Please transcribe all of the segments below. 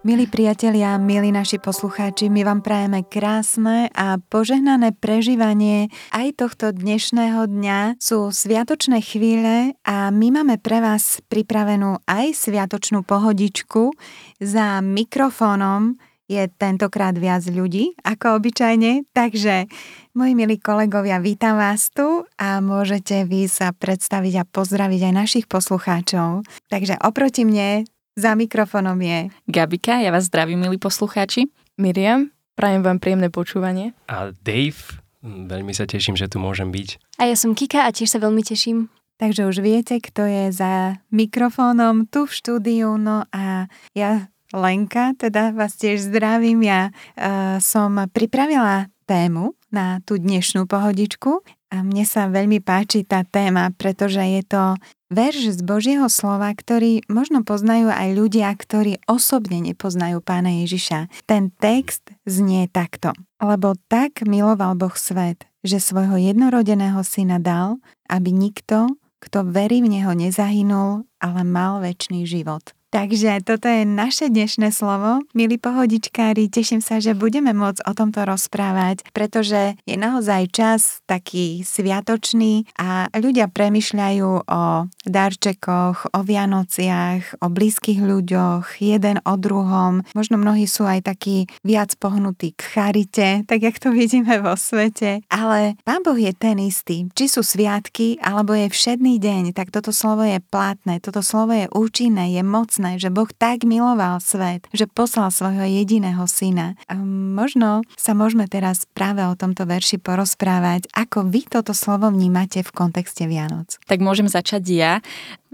Milí priatelia, milí naši poslucháči, my vám prajeme krásne a požehnané prežívanie aj tohto dnešného dňa. Sú sviatočné chvíle a my máme pre vás pripravenú aj sviatočnú pohodičku. Za mikrofónom je tentokrát viac ľudí ako obyčajne, takže moji milí kolegovia, vítam vás tu a môžete vy sa predstaviť a pozdraviť aj našich poslucháčov. Takže oproti mne za mikrofónom je Gabika, ja vás zdravím, milí poslucháči. Miriam, prajem vám príjemné počúvanie. A Dave, veľmi sa teším, že tu môžem byť. A ja som Kika a tiež sa veľmi teším. Takže už viete, kto je za mikrofónom tu v štúdiu, no a ja Lenka, teda vás tiež zdravím. Ja uh, som pripravila tému na tú dnešnú pohodičku a mne sa veľmi páči tá téma, pretože je to verš z Božieho slova, ktorý možno poznajú aj ľudia, ktorí osobne nepoznajú pána Ježiša. Ten text znie takto. Lebo tak miloval Boh svet, že svojho jednorodeného syna dal, aby nikto, kto verí v Neho, nezahynul, ale mal väčší život. Takže toto je naše dnešné slovo. Milí pohodičkári, teším sa, že budeme môcť o tomto rozprávať, pretože je naozaj čas taký sviatočný a ľudia premyšľajú o darčekoch, o Vianociach, o blízkych ľuďoch, jeden o druhom. Možno mnohí sú aj takí viac pohnutí k charite, tak jak to vidíme vo svete. Ale Pán Boh je ten istý. Či sú sviatky, alebo je všedný deň, tak toto slovo je platné, toto slovo je účinné, je mocné úžasné, že Boh tak miloval svet, že poslal svojho jediného syna. A možno sa môžeme teraz práve o tomto verši porozprávať, ako vy toto slovo vnímate v kontexte Vianoc. Tak môžem začať ja.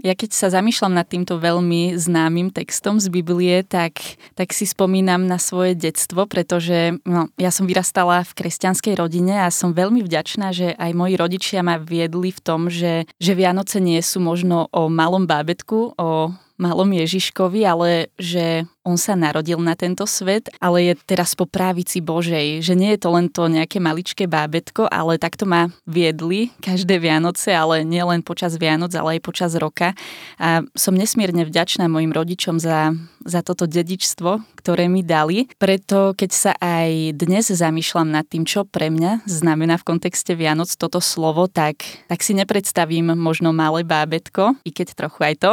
Ja keď sa zamýšľam nad týmto veľmi známym textom z Biblie, tak, tak si spomínam na svoje detstvo, pretože no, ja som vyrastala v kresťanskej rodine a som veľmi vďačná, že aj moji rodičia ma viedli v tom, že, že Vianoce nie sú možno o malom bábetku, o malom Ježiškovi, ale že on sa narodil na tento svet, ale je teraz po právici Božej, že nie je to len to nejaké maličké bábetko, ale takto ma viedli každé Vianoce, ale nie len počas Vianoc, ale aj počas roka. A som nesmierne vďačná mojim rodičom za, za toto dedičstvo, ktoré mi dali. Preto keď sa aj dnes zamýšľam nad tým, čo pre mňa znamená v kontexte Vianoc toto slovo, tak, tak si nepredstavím možno malé bábetko, i keď trochu aj to,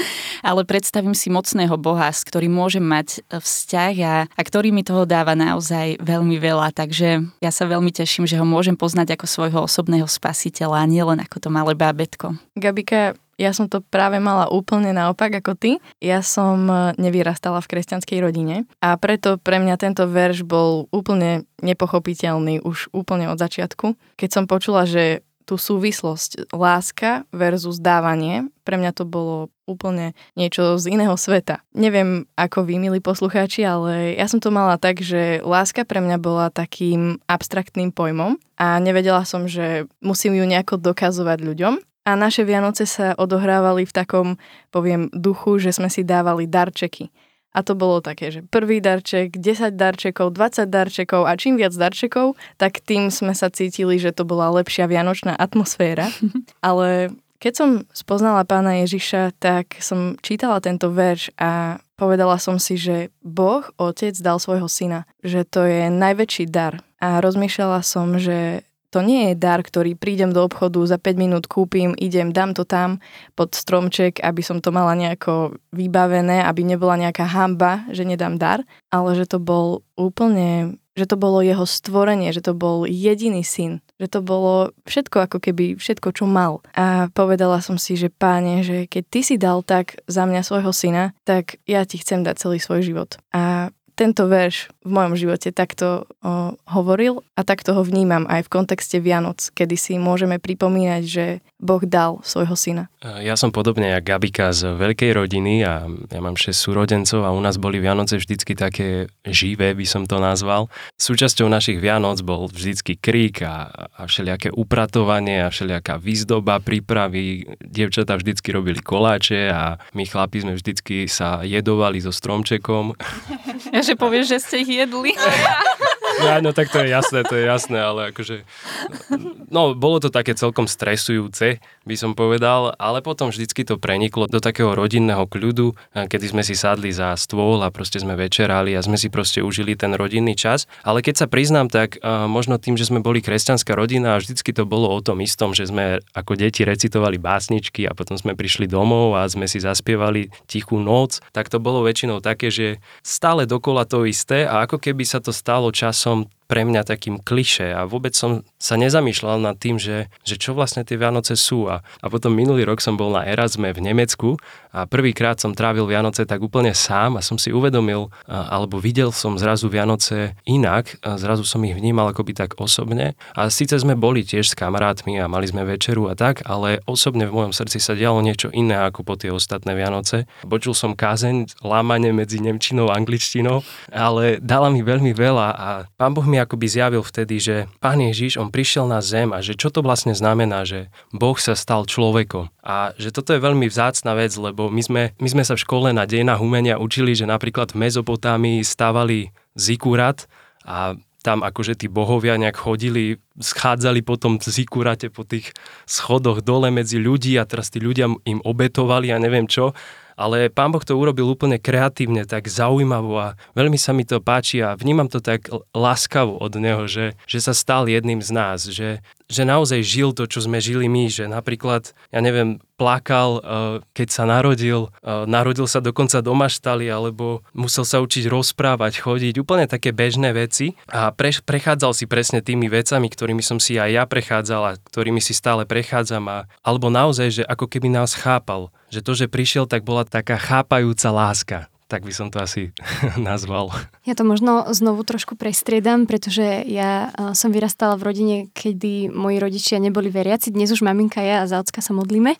ale predstavím si mocného Boha, s ktorým môže môžem mať e, vzťah a, a ktorý mi toho dáva naozaj veľmi veľa. Takže ja sa veľmi teším, že ho môžem poznať ako svojho osobného spasiteľa a nielen ako to malé bábetko. Gabika, ja som to práve mala úplne naopak ako ty. Ja som e, nevyrastala v kresťanskej rodine a preto pre mňa tento verš bol úplne nepochopiteľný už úplne od začiatku. Keď som počula, že tú súvislosť láska versus dávanie, pre mňa to bolo úplne niečo z iného sveta. Neviem, ako vy, milí poslucháči, ale ja som to mala tak, že láska pre mňa bola takým abstraktným pojmom a nevedela som, že musím ju nejako dokazovať ľuďom. A naše Vianoce sa odohrávali v takom, poviem, duchu, že sme si dávali darčeky. A to bolo také, že prvý darček, 10 darčekov, 20 darčekov a čím viac darčekov, tak tým sme sa cítili, že to bola lepšia vianočná atmosféra. Ale keď som spoznala pána Ježiša, tak som čítala tento verš a povedala som si, že Boh, Otec, dal svojho syna. Že to je najväčší dar. A rozmýšľala som, že to nie je dar, ktorý prídem do obchodu, za 5 minút kúpim, idem, dám to tam pod stromček, aby som to mala nejako vybavené, aby nebola nejaká hamba, že nedám dar, ale že to bol úplne, že to bolo jeho stvorenie, že to bol jediný syn, že to bolo všetko ako keby všetko, čo mal. A povedala som si, že páne, že keď ty si dal tak za mňa svojho syna, tak ja ti chcem dať celý svoj život. A tento verš v mojom živote takto o, hovoril a takto ho vnímam aj v kontexte Vianoc, kedy si môžeme pripomínať, že Boh dal svojho syna. Ja som podobne jak Gabika z veľkej rodiny a ja mám 6 súrodencov a u nás boli Vianoce vždycky také živé, by som to nazval. Súčasťou našich Vianoc bol vždycky krík a, a všelijaké upratovanie a všelijaká výzdoba, prípravy. Dievčatá vždycky robili koláče a my chlapi sme vždycky sa jedovali so stromčekom. Ja, že povieš, že ste ich jedli. Ja, no tak to je jasné, to je jasné, ale akože... No, bolo to také celkom stresujúce, by som povedal, ale potom vždycky to preniklo do takého rodinného kľudu, kedy sme si sadli za stôl a proste sme večerali a sme si proste užili ten rodinný čas. Ale keď sa priznám, tak možno tým, že sme boli kresťanská rodina a vždycky to bolo o tom istom, že sme ako deti recitovali básničky a potom sme prišli domov a sme si zaspievali tichú noc, tak to bolo väčšinou také, že stále dokola to isté a ako keby sa to stalo čas som pre mňa takým kliše a vôbec som sa nezamýšľal nad tým, že, že čo vlastne tie Vianoce sú. A, a potom minulý rok som bol na Erasme v Nemecku a prvýkrát som trávil Vianoce tak úplne sám a som si uvedomil, alebo videl som zrazu Vianoce inak, a zrazu som ich vnímal akoby tak osobne. A síce sme boli tiež s kamarátmi a mali sme večeru a tak, ale osobne v mojom srdci sa dialo niečo iné ako po tie ostatné Vianoce. Počul som kázeň, lámanie medzi Nemčinou a angličtinou, ale dala mi veľmi veľa a pán Boh mi mi akoby zjavil vtedy, že Pán Ježiš, on prišiel na zem a že čo to vlastne znamená, že Boh sa stal človekom. A že toto je veľmi vzácna vec, lebo my sme, my sme sa v škole na dejinách umenia učili, že napríklad v Mezopotámii stávali zikurat a tam akože tí bohovia nejak chodili, schádzali potom v zikurate po tých schodoch dole medzi ľudí a teraz tí ľudia im obetovali a neviem čo ale pán Boh to urobil úplne kreatívne, tak zaujímavo a veľmi sa mi to páči a vnímam to tak láskavo od neho, že, že sa stal jedným z nás, že, že naozaj žil to, čo sme žili my, že napríklad, ja neviem, plakal, uh, keď sa narodil, uh, narodil sa dokonca do maštali, alebo musel sa učiť rozprávať, chodiť, úplne také bežné veci. A pre, prechádzal si presne tými vecami, ktorými som si aj ja prechádzal a ktorými si stále prechádzam. A, alebo naozaj, že ako keby nás chápal, že to, že prišiel, tak bola taká chápajúca láska tak by som to asi nazval. Ja to možno znovu trošku prestriedam, pretože ja som vyrastala v rodine, kedy moji rodičia neboli veriaci. Dnes už maminka ja a za ocka sa modlíme.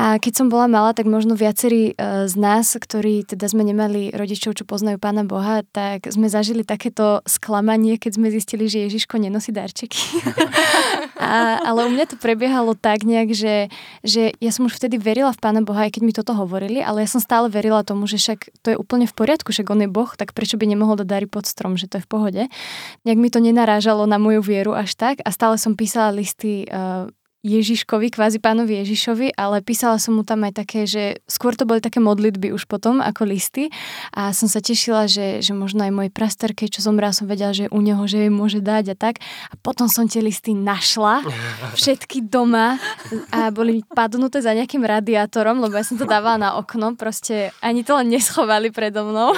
A keď som bola malá, tak možno viacerí e, z nás, ktorí teda sme nemali rodičov, čo poznajú Pána Boha, tak sme zažili takéto sklamanie, keď sme zistili, že Ježiško nenosí darčeky. a, ale u mňa to prebiehalo tak nejak, že, že ja som už vtedy verila v Pána Boha, aj keď mi toto hovorili, ale ja som stále verila tomu, že však to je úplne v poriadku, však on je Boh, tak prečo by nemohol dať dary pod strom, že to je v pohode. Nejak mi to nenarážalo na moju vieru až tak a stále som písala listy uh, Ježiškovi, kvázi pánovi Ježišovi, ale písala som mu tam aj také, že skôr to boli také modlitby už potom ako listy a som sa tešila, že, že možno aj môj praster, keď čo zomrel, som vedela, že u neho, že jej môže dať a tak. A potom som tie listy našla, všetky doma a boli padnuté za nejakým radiátorom, lebo ja som to dávala na okno, proste ani to len neschovali predo mnou.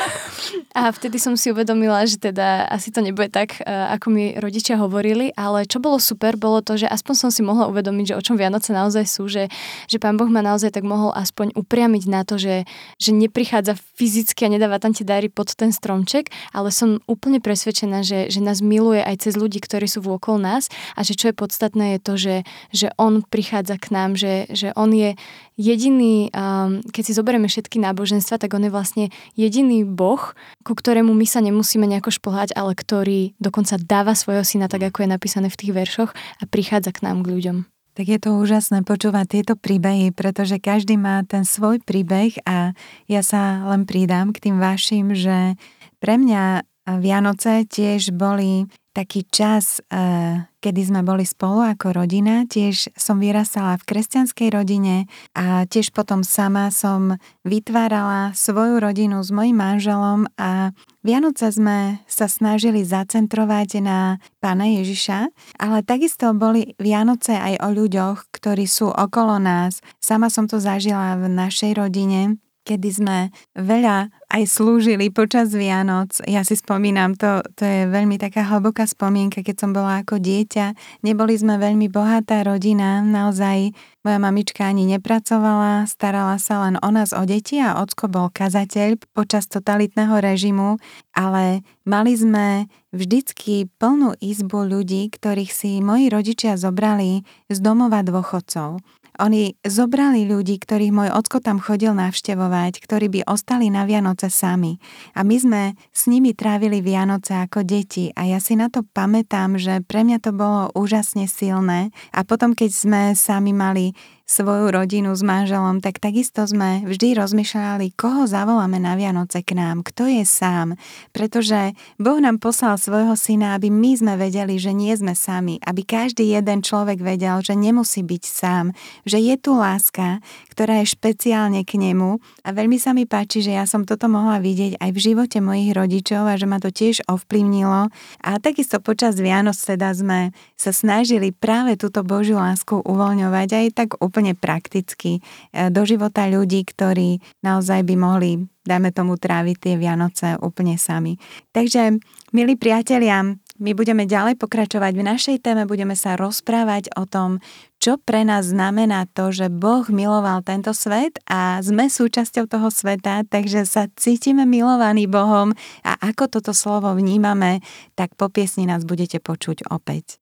a vtedy som si uvedomila, že teda asi to nebude tak, ako mi rodičia hovorili, ale čo bolo super, bolo to, že aspoň aspoň som si mohla uvedomiť, že o čom Vianoce naozaj sú, že, že Pán Boh ma naozaj tak mohol aspoň upriamiť na to, že, že neprichádza fyzicky a nedáva tam tie dary pod ten stromček, ale som úplne presvedčená, že, že nás miluje aj cez ľudí, ktorí sú vôkol nás a že čo je podstatné je to, že, že On prichádza k nám, že, že On je jediný, um, keď si zoberieme všetky náboženstva, tak On je vlastne jediný Boh, ku ktorému my sa nemusíme nejako šplhať, ale ktorý dokonca dáva svojho syna, tak ako je napísané v tých veršoch a prichádza k nám, k ľuďom. Tak je to úžasné počúvať tieto príbehy, pretože každý má ten svoj príbeh a ja sa len pridám k tým vašim, že pre mňa Vianoce tiež boli taký čas, eh, kedy sme boli spolu ako rodina. Tiež som vyrastala v kresťanskej rodine a tiež potom sama som vytvárala svoju rodinu s mojim manželom a Vianoce sme sa snažili zacentrovať na Pána Ježiša, ale takisto boli Vianoce aj o ľuďoch, ktorí sú okolo nás. Sama som to zažila v našej rodine, kedy sme veľa aj slúžili počas Vianoc. Ja si spomínam, to, to je veľmi taká hlboká spomienka, keď som bola ako dieťa. Neboli sme veľmi bohatá rodina, naozaj moja mamička ani nepracovala, starala sa len o nás, o deti a ocko bol kazateľ počas totalitného režimu, ale mali sme vždycky plnú izbu ľudí, ktorých si moji rodičia zobrali z domova dôchodcov. Oni zobrali ľudí, ktorých môj ocko tam chodil navštevovať, ktorí by ostali na Vianoce sami. A my sme s nimi trávili Vianoce ako deti a ja si na to pamätám, že pre mňa to bolo úžasne silné. A potom, keď sme sami mali svoju rodinu s manželom, tak takisto sme vždy rozmýšľali, koho zavoláme na Vianoce k nám, kto je sám. Pretože Boh nám poslal svojho syna, aby my sme vedeli, že nie sme sami, aby každý jeden človek vedel, že nemusí byť sám, že je tu láska, ktorá je špeciálne k nemu a veľmi sa mi páči, že ja som toto mohla vidieť aj v živote mojich rodičov a že ma to tiež ovplyvnilo. A takisto počas Vianoc teda sme sa snažili práve túto Božiu lásku uvoľňovať aj tak úplne prakticky e, do života ľudí, ktorí naozaj by mohli, dajme tomu, tráviť tie Vianoce úplne sami. Takže, milí priatelia, my budeme ďalej pokračovať v našej téme, budeme sa rozprávať o tom, čo pre nás znamená to, že Boh miloval tento svet a sme súčasťou toho sveta, takže sa cítime milovaní Bohom a ako toto slovo vnímame, tak po piesni nás budete počuť opäť.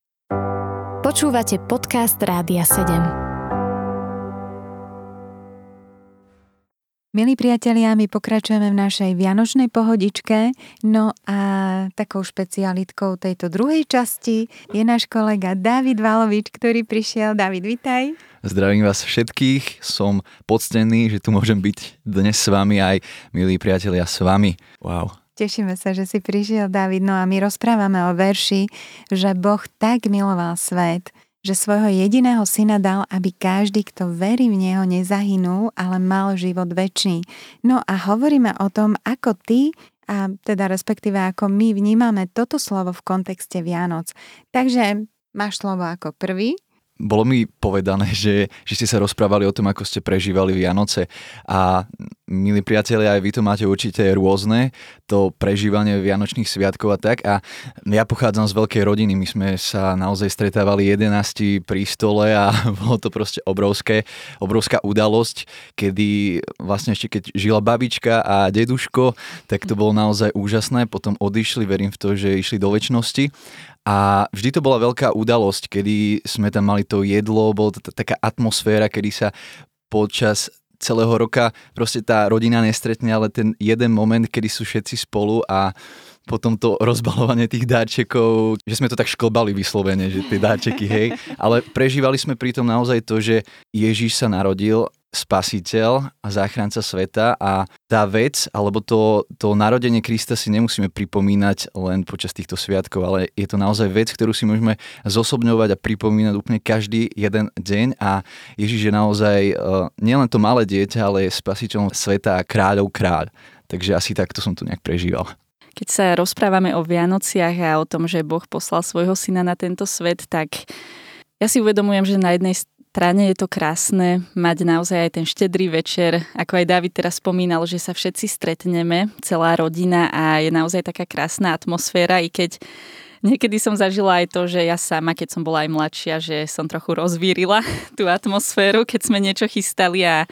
Počúvate podcast Rádia 7. Milí priatelia, my pokračujeme v našej vianočnej pohodičke, no a takou špecialitkou tejto druhej časti je náš kolega David Valovič, ktorý prišiel. David, vitaj. Zdravím vás všetkých, som poctený, že tu môžem byť dnes s vami aj milí priatelia s vami. Wow. Tešíme sa, že si prišiel, David. No a my rozprávame o verši, že Boh tak miloval svet, že svojho jediného syna dal, aby každý, kto verí v Neho, nezahynul, ale mal život väčší. No a hovoríme o tom, ako ty a teda respektíve ako my vnímame toto slovo v kontexte Vianoc. Takže máš slovo ako prvý bolo mi povedané, že, že ste sa rozprávali o tom, ako ste prežívali Vianoce. A milí priatelia, aj vy to máte určite rôzne, to prežívanie Vianočných sviatkov a tak. A ja pochádzam z veľkej rodiny, my sme sa naozaj stretávali 11 pri stole a bolo to proste obrovské, obrovská udalosť, kedy vlastne ešte keď žila babička a deduško, tak to bolo naozaj úžasné, potom odišli, verím v to, že išli do väčšnosti a vždy to bola veľká udalosť, kedy sme tam mali to jedlo, bola to taká atmosféra, kedy sa počas celého roka proste tá rodina nestretne, ale ten jeden moment, kedy sú všetci spolu a potom to rozbalovanie tých dáčekov, že sme to tak šklbali vyslovene, že tie dáčeky, hej. Ale prežívali sme pritom naozaj to, že Ježíš sa narodil spasiteľ a záchranca sveta a tá vec, alebo to, to narodenie Krista si nemusíme pripomínať len počas týchto sviatkov, ale je to naozaj vec, ktorú si môžeme zosobňovať a pripomínať úplne každý jeden deň a Ježiš je naozaj uh, nielen to malé dieťa, ale je spasiteľom sveta a kráľov kráľ. Takže asi takto som to nejak prežíval. Keď sa rozprávame o Vianociach a o tom, že Boh poslal svojho syna na tento svet, tak ja si uvedomujem, že na jednej strane je to krásne mať naozaj aj ten štedrý večer, ako aj David teraz spomínal, že sa všetci stretneme, celá rodina a je naozaj taká krásna atmosféra, i keď Niekedy som zažila aj to, že ja sama, keď som bola aj mladšia, že som trochu rozvírila tú atmosféru, keď sme niečo chystali a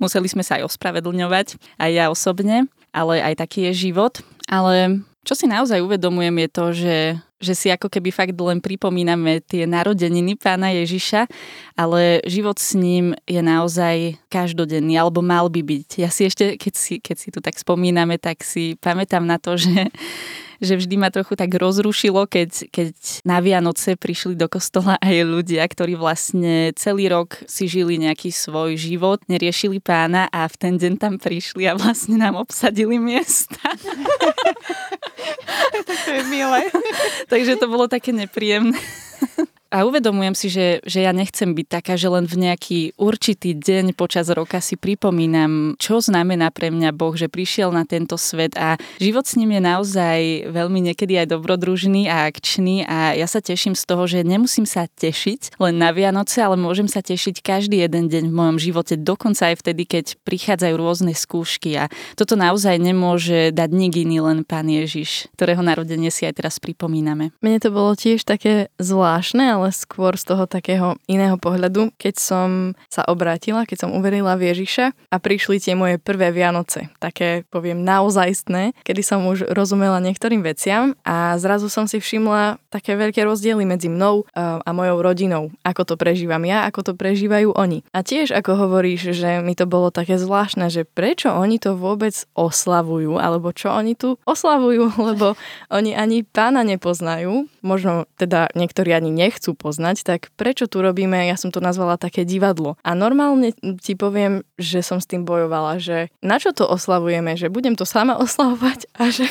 museli sme sa aj ospravedlňovať, aj ja osobne, ale aj taký je život. Ale čo si naozaj uvedomujem je to, že že si ako keby fakt len pripomíname tie narodeniny pána Ježiša, ale život s ním je naozaj každodenný, alebo mal by byť. Ja si ešte, keď si, keď si tu tak spomíname, tak si pamätám na to, že že vždy ma trochu tak rozrušilo, keď, keď na Vianoce prišli do kostola aj ľudia, ktorí vlastne celý rok si žili nejaký svoj život, neriešili pána a v ten deň tam prišli a vlastne nám obsadili miesta. to je milé. Takže to bolo také nepríjemné. A uvedomujem si, že, že ja nechcem byť taká, že len v nejaký určitý deň počas roka si pripomínam, čo znamená pre mňa Boh, že prišiel na tento svet. A život s ním je naozaj veľmi niekedy aj dobrodružný a akčný. A ja sa teším z toho, že nemusím sa tešiť len na Vianoce, ale môžem sa tešiť každý jeden deň v mojom živote, dokonca aj vtedy, keď prichádzajú rôzne skúšky. A toto naozaj nemôže dať nik iný, len Pán Ježiš, ktorého narodenie si aj teraz pripomíname. Mne to bolo tiež také zvláštne, ale skôr z toho takého iného pohľadu, keď som sa obrátila, keď som uverila v Ježiša a prišli tie moje prvé Vianoce, také poviem naozajstné, kedy som už rozumela niektorým veciam a zrazu som si všimla také veľké rozdiely medzi mnou a mojou rodinou, ako to prežívam ja, ako to prežívajú oni. A tiež ako hovoríš, že mi to bolo také zvláštne, že prečo oni to vôbec oslavujú, alebo čo oni tu oslavujú, lebo oni ani pána nepoznajú, možno teda niektorí ani nechcú chcú poznať, tak prečo tu robíme, ja som to nazvala také divadlo. A normálne ti poviem, že som s tým bojovala, že na čo to oslavujeme, že budem to sama oslavovať a že,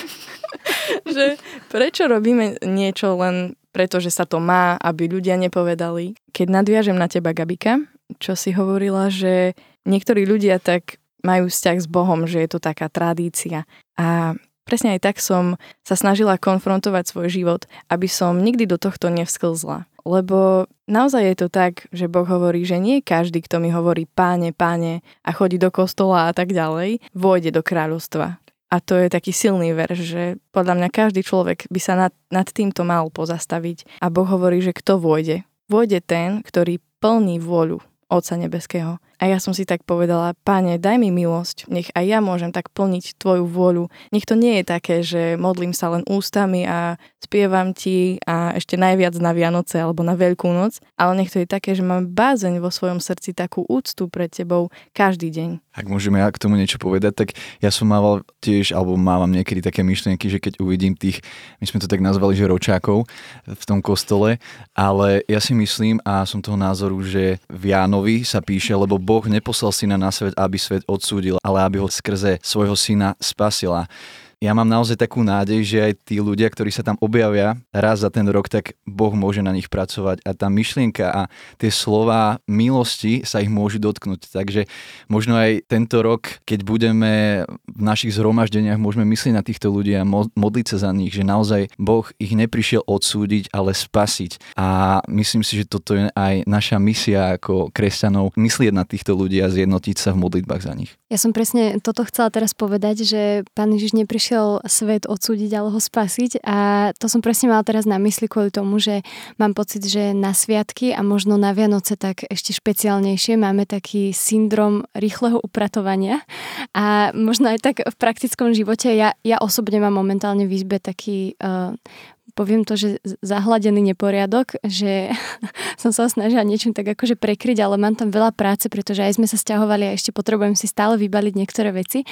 že prečo robíme niečo len preto, že sa to má, aby ľudia nepovedali. Keď nadviažem na teba, Gabika, čo si hovorila, že niektorí ľudia tak majú vzťah s Bohom, že je to taká tradícia. A presne aj tak som sa snažila konfrontovať svoj život, aby som nikdy do tohto nevsklzla lebo naozaj je to tak, že Boh hovorí, že nie každý, kto mi hovorí páne, páne a chodí do kostola a tak ďalej, vôjde do kráľovstva. A to je taký silný verš, že podľa mňa každý človek by sa nad, nad týmto mal pozastaviť. A Boh hovorí, že kto vôjde? Vôjde ten, ktorý plní vôľu Otca Nebeského. A ja som si tak povedala, páne, daj mi milosť, nech aj ja môžem tak plniť tvoju vôľu. Nech to nie je také, že modlím sa len ústami a spievam ti a ešte najviac na Vianoce alebo na Veľkú noc, ale nech to je také, že mám bázeň vo svojom srdci takú úctu pred tebou každý deň. Ak môžeme ja k tomu niečo povedať, tak ja som mával tiež, alebo mávam niekedy také myšlienky, že keď uvidím tých, my sme to tak nazvali, že ročákov v tom kostole, ale ja si myslím a som toho názoru, že v Jánovi sa píše, lebo Boh neposlal syna na svet, aby svet odsúdil, ale aby ho skrze svojho syna spasila ja mám naozaj takú nádej, že aj tí ľudia, ktorí sa tam objavia raz za ten rok, tak Boh môže na nich pracovať a tá myšlienka a tie slova milosti sa ich môžu dotknúť. Takže možno aj tento rok, keď budeme v našich zhromaždeniach, môžeme myslieť na týchto ľudí a modliť sa za nich, že naozaj Boh ich neprišiel odsúdiť, ale spasiť. A myslím si, že toto je aj naša misia ako kresťanov, myslieť na týchto ľudí a zjednotiť sa v modlitbách za nich. Ja som presne toto chcela teraz povedať, že Pán Ježiš neprišiel neprišiel svet odsúdiť, ale ho spasiť. A to som presne mala teraz na mysli kvôli tomu, že mám pocit, že na sviatky a možno na Vianoce tak ešte špeciálnejšie máme taký syndrom rýchleho upratovania. A možno aj tak v praktickom živote, ja, ja osobne mám momentálne v izbe taký uh, poviem to, že zahladený neporiadok, že som sa snažila niečím tak akože prekryť, ale mám tam veľa práce, pretože aj sme sa stiahovali a ešte potrebujem si stále vybaliť niektoré veci.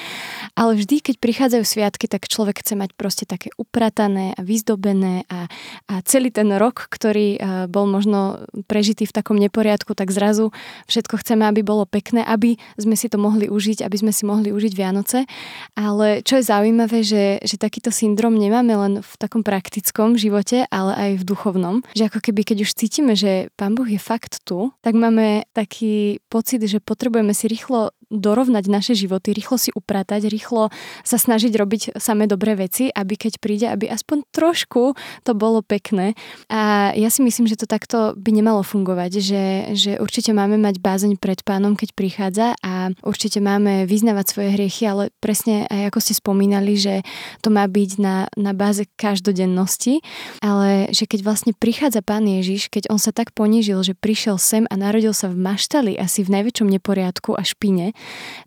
Ale vždy, keď prichádzajú sviatky, tak človek chce mať proste také upratané a vyzdobené a, a celý ten rok, ktorý bol možno prežitý v takom neporiadku, tak zrazu všetko chceme, aby bolo pekné, aby sme si to mohli užiť, aby sme si mohli užiť Vianoce. Ale čo je zaujímavé, že, že takýto syndrom nemáme len v takom praktickom, živote, ale aj v duchovnom. Že ako keby, keď už cítime, že Pán Boh je fakt tu, tak máme taký pocit, že potrebujeme si rýchlo dorovnať naše životy, rýchlo si upratať, rýchlo sa snažiť robiť samé dobré veci, aby keď príde, aby aspoň trošku to bolo pekné. A ja si myslím, že to takto by nemalo fungovať, že, že určite máme mať bázeň pred pánom, keď prichádza a určite máme vyznávať svoje hriechy, ale presne aj ako ste spomínali, že to má byť na, na báze každodennosti, ale že keď vlastne prichádza pán Ježiš, keď on sa tak ponížil, že prišiel sem a narodil sa v maštali, asi v najväčšom neporiadku a špine,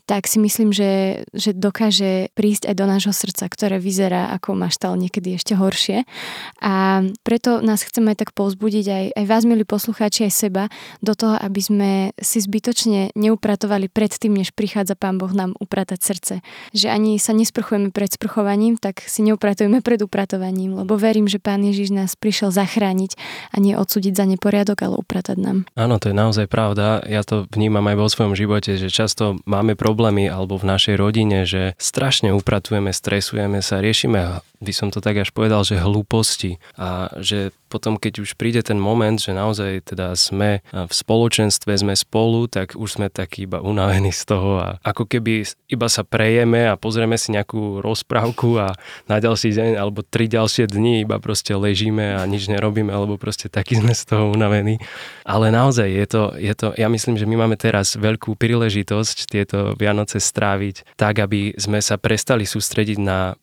tak si myslím, že, že dokáže prísť aj do nášho srdca, ktoré vyzerá ako maštal niekedy ešte horšie. A preto nás chceme aj tak povzbudiť aj, aj vás, milí poslucháči, aj seba, do toho, aby sme si zbytočne neupratovali pred tým, než prichádza Pán Boh nám upratať srdce. Že ani sa nesprchujeme pred sprchovaním, tak si neupratujeme pred upratovaním, lebo verím, že Pán Ježiš nás prišiel zachrániť a nie odsúdiť za neporiadok, ale upratať nám. Áno, to je naozaj pravda. Ja to vnímam aj vo svojom živote, že často máme problémy alebo v našej rodine, že strašne upratujeme, stresujeme sa, riešime by som to tak až povedal, že hlúposti a že potom, keď už príde ten moment, že naozaj teda sme v spoločenstve, sme spolu, tak už sme takí iba unavení z toho a ako keby iba sa prejeme a pozrieme si nejakú rozprávku a na ďalší deň alebo tri ďalšie dni iba proste ležíme a nič nerobíme, alebo proste takí sme z toho unavení. Ale naozaj je to, je to, ja myslím, že my máme teraz veľkú príležitosť tieto Vianoce stráviť tak, aby sme sa prestali sústrediť na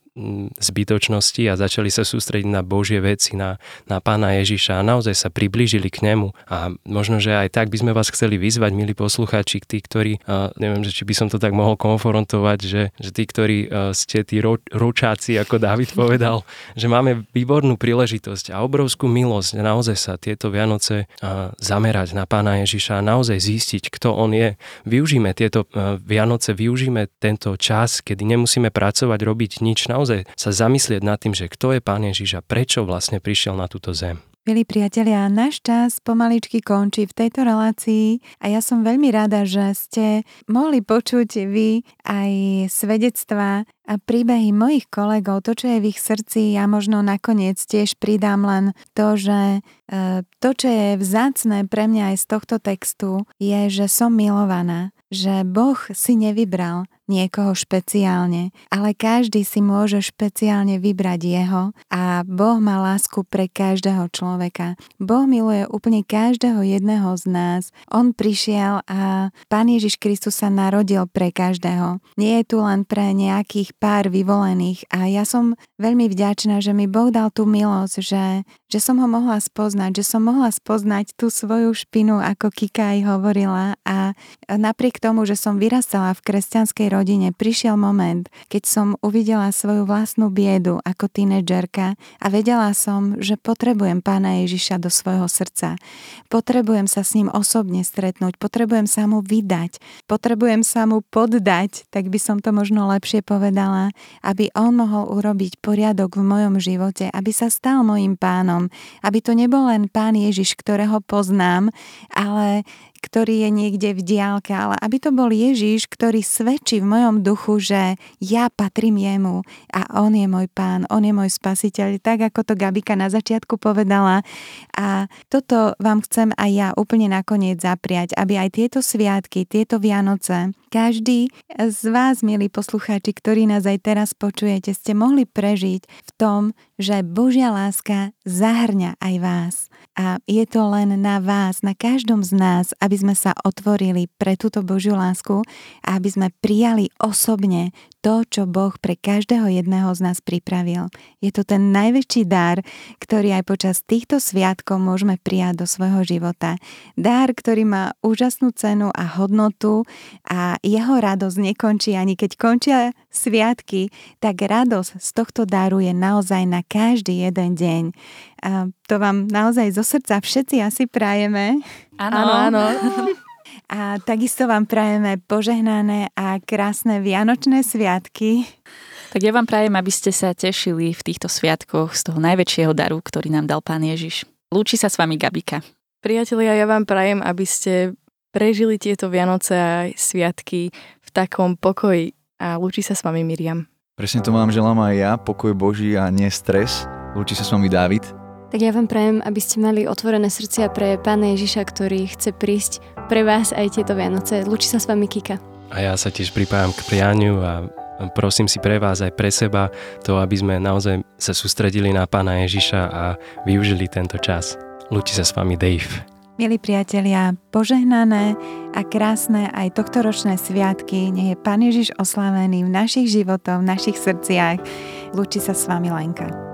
zbytočnosti a začali sa sústrediť na Božie veci, na, na Pána Ježiša a naozaj sa priblížili k nemu. A možno, že aj tak by sme vás chceli vyzvať, milí poslucháči, tí, ktorí, uh, neviem, že či by som to tak mohol konfrontovať, že, že tí, ktorí uh, ste tí ro, ročáci, ako David povedal, že máme výbornú príležitosť a obrovskú milosť naozaj sa tieto Vianoce uh, zamerať na Pána Ježiša a naozaj zistiť, kto On je. Využíme tieto uh, Vianoce, využíme tento čas, kedy nemusíme pracovať, robiť nič, naozaj naozaj sa zamyslieť nad tým, že kto je Pán Ježiš a prečo vlastne prišiel na túto zem. Milí priatelia, náš čas pomaličky končí v tejto relácii a ja som veľmi rada, že ste mohli počuť vy aj svedectvá a príbehy mojich kolegov, to, čo je v ich srdci, ja možno nakoniec tiež pridám len to, že e, to, čo je vzácne pre mňa aj z tohto textu, je, že som milovaná, že Boh si nevybral niekoho špeciálne, ale každý si môže špeciálne vybrať jeho a Boh má lásku pre každého človeka. Boh miluje úplne každého jedného z nás. On prišiel a Pán Ježiš Kristus sa narodil pre každého. Nie je tu len pre nejakých pár vyvolených a ja som veľmi vďačná, že mi Boh dal tú milosť, že, že som ho mohla spoznať, že som mohla spoznať tú svoju špinu, ako Kika aj hovorila a napriek tomu, že som vyrastala v kresťanskej rodine prišiel moment, keď som uvidela svoju vlastnú biedu ako tínedžerka a vedela som, že potrebujem pána Ježiša do svojho srdca. Potrebujem sa s ním osobne stretnúť, potrebujem sa mu vydať, potrebujem sa mu poddať, tak by som to možno lepšie povedala, aby on mohol urobiť poriadok v mojom živote, aby sa stal mojim pánom, aby to nebol len pán Ježiš, ktorého poznám, ale ktorý je niekde v diálke, ale aby to bol Ježiš, ktorý svedčí v mojom duchu, že ja patrím jemu a on je môj pán, on je môj spasiteľ, tak ako to Gabika na začiatku povedala. A toto vám chcem aj ja úplne nakoniec zapriať, aby aj tieto sviatky, tieto Vianoce, každý z vás, milí poslucháči, ktorí nás aj teraz počujete, ste mohli prežiť v tom, že Božia láska zahrňa aj vás. A je to len na vás, na každom z nás, aby sme sa otvorili pre túto Božiu lásku a aby sme prijali osobne to, čo Boh pre každého jedného z nás pripravil. Je to ten najväčší dar, ktorý aj počas týchto sviatkov môžeme prijať do svojho života. Dar, ktorý má úžasnú cenu a hodnotu a jeho radosť nekončí ani keď končia sviatky, tak radosť z tohto daru je naozaj na každý jeden deň. A to vám naozaj zo srdca všetci asi prajeme. Áno, áno. A takisto vám prajeme požehnané a krásne vianočné sviatky. Tak ja vám prajem, aby ste sa tešili v týchto sviatkoch z toho najväčšieho daru, ktorý nám dal Pán Ježiš. Lúči sa s vami Gabika. Priatelia, ja vám prajem, aby ste prežili tieto Vianoce a sviatky v takom pokoji a lúči sa s vami Miriam. Presne to vám želám aj ja, pokoj Boží a nie stres. Lúči sa s vami Dávid. Tak ja vám prajem, aby ste mali otvorené srdcia pre Pána Ježiša, ktorý chce prísť pre vás aj tieto Vianoce. Lúči sa s vami Kika. A ja sa tiež pripájam k prianiu a prosím si pre vás aj pre seba to, aby sme naozaj sa sústredili na Pána Ježiša a využili tento čas. Lúči sa s vami Dave. Milí priatelia, požehnané a krásne aj tohtoročné sviatky, nech je Pán Ježiš oslavený v našich životoch, v našich srdciach. Lúči sa s vami Lenka.